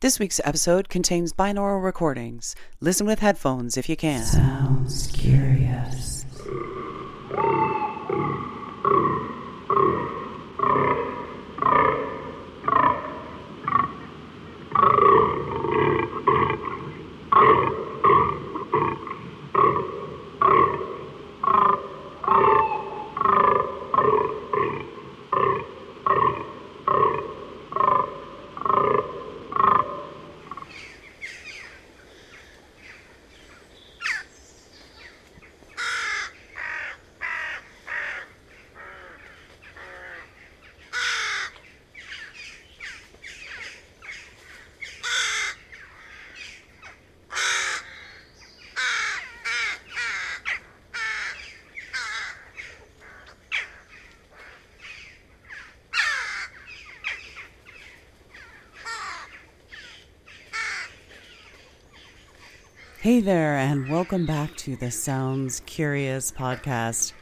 This week's episode contains binaural recordings. Listen with headphones if you can. Sounds curious. Hey there, and welcome back to the Sounds Curious podcast.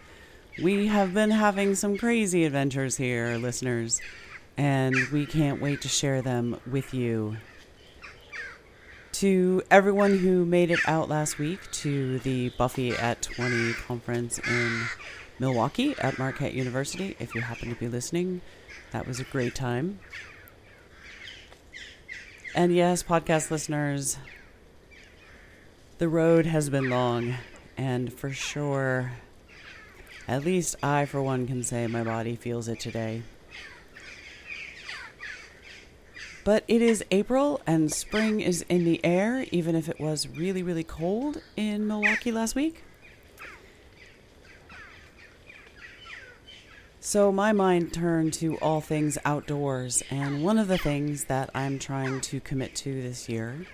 We have been having some crazy adventures here, listeners, and we can't wait to share them with you. To everyone who made it out last week to the Buffy at 20 conference in Milwaukee at Marquette University, if you happen to be listening, that was a great time. And yes, podcast listeners, the road has been long, and for sure, at least I, for one, can say my body feels it today. But it is April, and spring is in the air, even if it was really, really cold in Milwaukee last week. So my mind turned to all things outdoors, and one of the things that I'm trying to commit to this year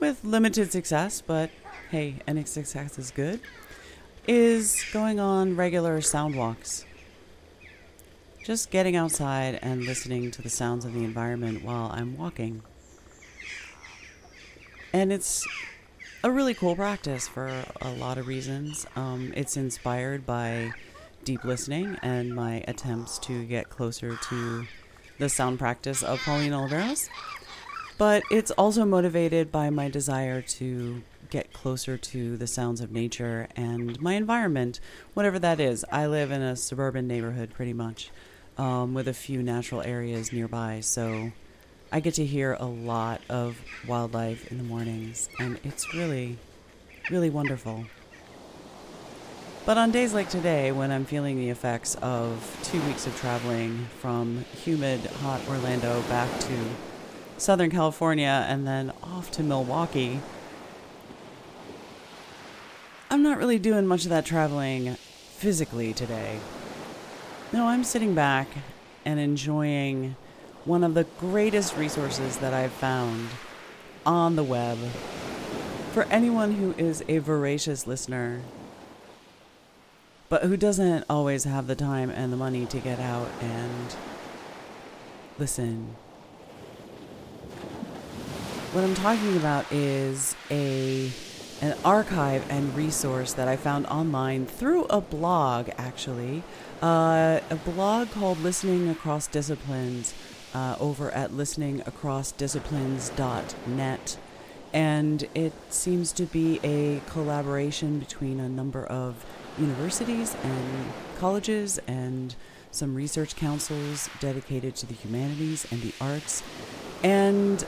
with limited success, but hey, any success is good, is going on regular sound walks. Just getting outside and listening to the sounds of the environment while I'm walking. And it's a really cool practice for a lot of reasons. Um, it's inspired by deep listening and my attempts to get closer to the sound practice of Pauline Oliveros but it's also motivated by my desire to get closer to the sounds of nature and my environment, whatever that is. I live in a suburban neighborhood pretty much, um, with a few natural areas nearby, so I get to hear a lot of wildlife in the mornings, and it's really, really wonderful. But on days like today, when I'm feeling the effects of two weeks of traveling from humid, hot Orlando back to Southern California and then off to Milwaukee. I'm not really doing much of that traveling physically today. No, I'm sitting back and enjoying one of the greatest resources that I've found on the web. For anyone who is a voracious listener, but who doesn't always have the time and the money to get out and listen what I'm talking about is a an archive and resource that I found online through a blog, actually, uh, a blog called Listening Across Disciplines uh, over at listeningacrossdisciplines.net. And it seems to be a collaboration between a number of universities and colleges and some research councils dedicated to the humanities and the arts. And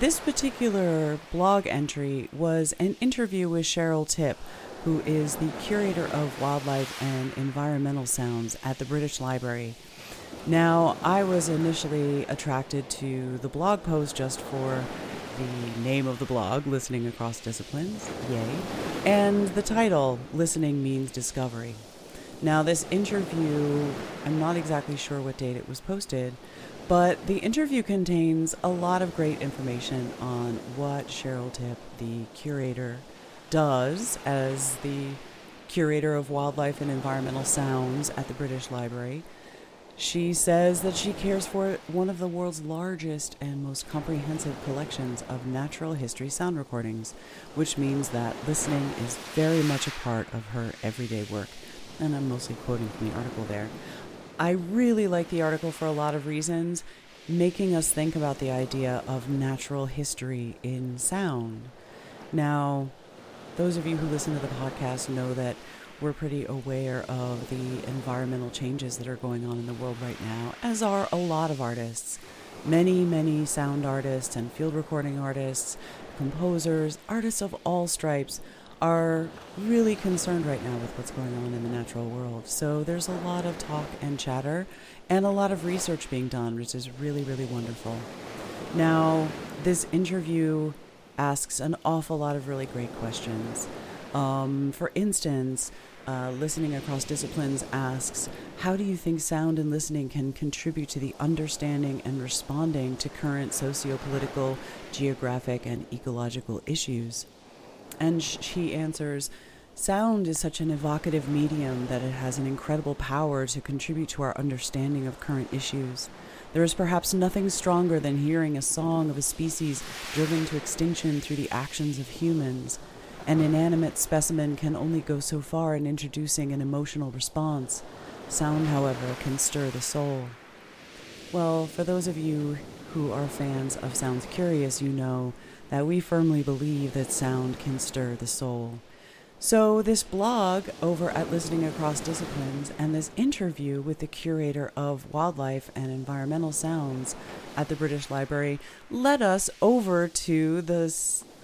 this particular blog entry was an interview with Cheryl Tipp, who is the curator of wildlife and environmental sounds at the British Library. Now, I was initially attracted to the blog post just for the name of the blog, Listening Across Disciplines, yay, and the title, Listening Means Discovery. Now, this interview, I'm not exactly sure what date it was posted, but the interview contains a lot of great information on what Cheryl Tipp, the curator, does as the curator of wildlife and environmental sounds at the British Library. She says that she cares for one of the world's largest and most comprehensive collections of natural history sound recordings, which means that listening is very much a part of her everyday work. And I'm mostly quoting from the article there. I really like the article for a lot of reasons. making us think about the idea of natural history in sound. Now, those of you who listen to the podcast know that we're pretty aware of the environmental changes that are going on in the world right now, as are a lot of artists. Many, many sound artists and field recording artists, composers, artists of all stripes are really concerned right now with what's going on in the natural world. So there's a lot of talk and chatter and a lot of research being done, which is really, really wonderful. Now, this interview asks an awful lot of really great questions. Um, for instance, uh, Listening Across Disciplines asks How do you think sound and listening can contribute to the understanding and responding to current socio political, geographic, and ecological issues? And she answers Sound is such an evocative medium that it has an incredible power to contribute to our understanding of current issues. There is perhaps nothing stronger than hearing a song of a species driven to extinction through the actions of humans. An inanimate specimen can only go so far in introducing an emotional response. Sound, however, can stir the soul. Well, for those of you who are fans of Sounds Curious, you know that we firmly believe that sound can stir the soul. So, this blog over at Listening Across Disciplines and this interview with the curator of wildlife and environmental sounds at the British Library led us over to the,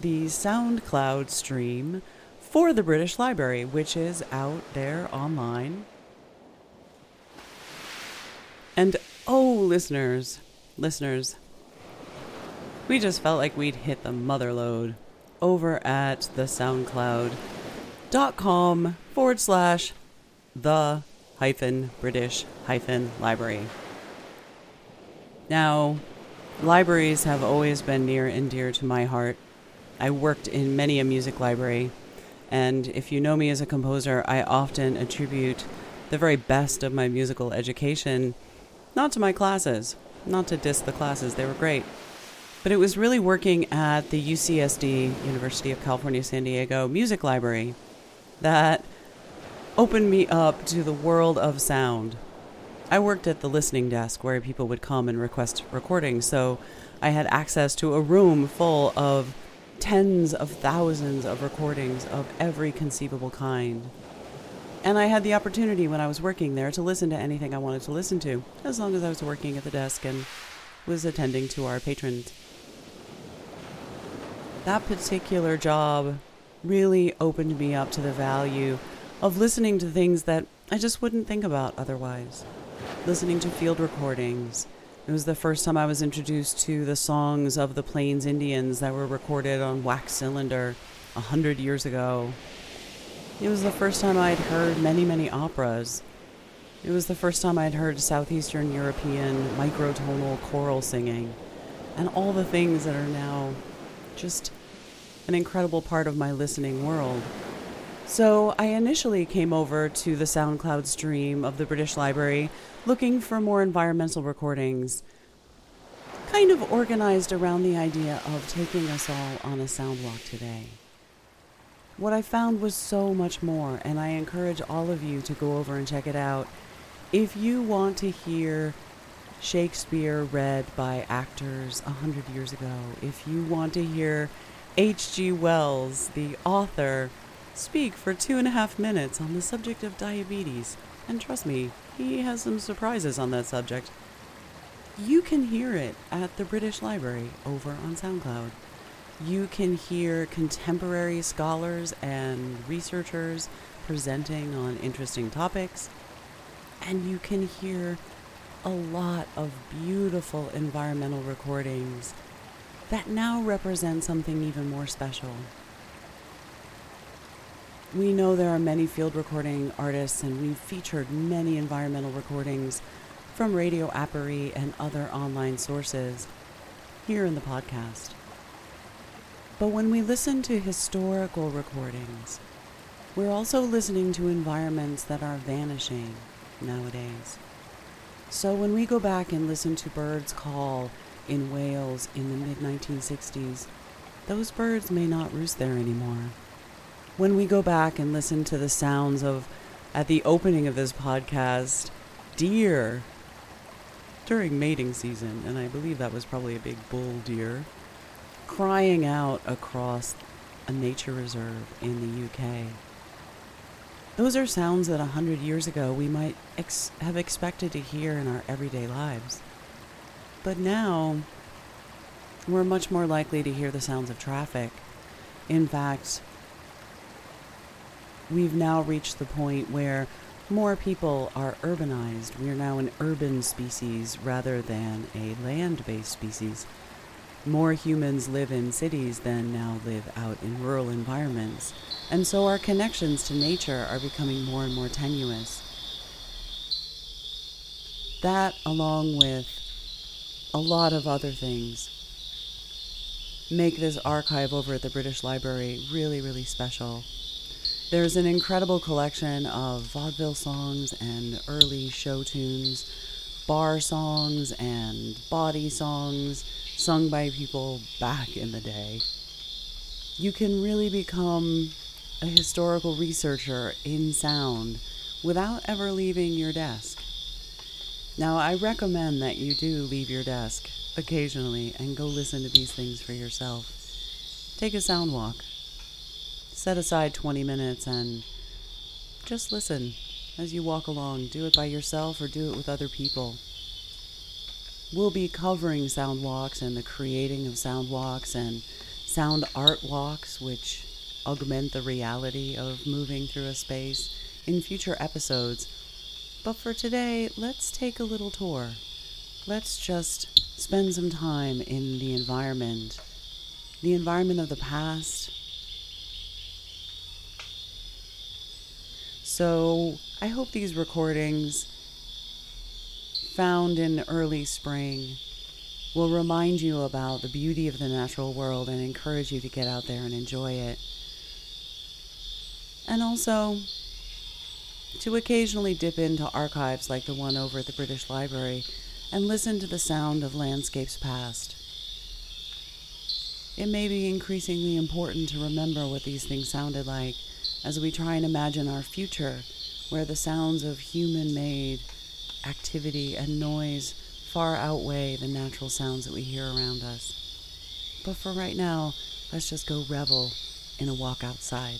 the SoundCloud stream for the British Library, which is out there online. And oh, listeners, listeners, we just felt like we'd hit the mother lode over at the SoundCloud dot com forward slash the hyphen British hyphen library. Now, libraries have always been near and dear to my heart. I worked in many a music library, and if you know me as a composer, I often attribute the very best of my musical education not to my classes, not to diss the classes, they were great. But it was really working at the UCSD, University of California, San Diego Music Library that opened me up to the world of sound. I worked at the listening desk where people would come and request recordings, so I had access to a room full of tens of thousands of recordings of every conceivable kind. And I had the opportunity when I was working there to listen to anything I wanted to listen to, as long as I was working at the desk and was attending to our patrons. That particular job really opened me up to the value of listening to things that I just wouldn't think about otherwise. Listening to field recordings. It was the first time I was introduced to the songs of the Plains Indians that were recorded on wax cylinder a hundred years ago. It was the first time I'd heard many, many operas. It was the first time I'd heard Southeastern European microtonal choral singing, and all the things that are now just an incredible part of my listening world. So I initially came over to the SoundCloud stream of the British Library looking for more environmental recordings, kind of organized around the idea of taking us all on a sound walk today. What I found was so much more, and I encourage all of you to go over and check it out. If you want to hear Shakespeare read by actors a hundred years ago, if you want to hear H.G. Wells, the author, speak for two and a half minutes on the subject of diabetes. And trust me, he has some surprises on that subject. You can hear it at the British Library over on SoundCloud. You can hear contemporary scholars and researchers presenting on interesting topics. And you can hear a lot of beautiful environmental recordings that now represent something even more special. We know there are many field recording artists, and we've featured many environmental recordings from Radio Aporee and other online sources here in the podcast. But when we listen to historical recordings, we're also listening to environments that are vanishing nowadays. So when we go back and listen to birds call in Wales in the mid 1960s, those birds may not roost there anymore. When we go back and listen to the sounds of, at the opening of this podcast, deer, during mating season, and I believe that was probably a big bull deer, crying out across a nature reserve in the UK. Those are sounds that a hundred years ago we might ex- have expected to hear in our everyday lives. But now, we're much more likely to hear the sounds of traffic. In fact, we've now reached the point where more people are urbanized. We are now an urban species rather than a land based species. More humans live in cities than now live out in rural environments. And so our connections to nature are becoming more and more tenuous. That, along with a lot of other things, make this archive over at the British Library really, really special. There's an incredible collection of vaudeville songs and early show tunes, bar songs and body songs sung by people back in the day. You can really become a historical researcher in sound without ever leaving your desk. Now, I recommend that you do leave your desk occasionally and go listen to these things for yourself. Take a sound walk. Set aside 20 minutes and just listen as you walk along. Do it by yourself or do it with other people. We'll be covering sound walks and the creating of sound walks and sound art walks, which augment the reality of moving through a space in future episodes. But for today, let's take a little tour. Let's just spend some time in the environment, the environment of the past. So, I hope these recordings, found in early spring, will remind you about the beauty of the natural world and encourage you to get out there and enjoy it and also to occasionally dip into archives like the one over at the British Library and listen to the sound of landscapes past. It may be increasingly important to remember what these things sounded like as we try and imagine our future, where the sounds of human made activity and noise far outweigh the natural sounds that we hear around us. But for right now, let's just go revel in a walk outside.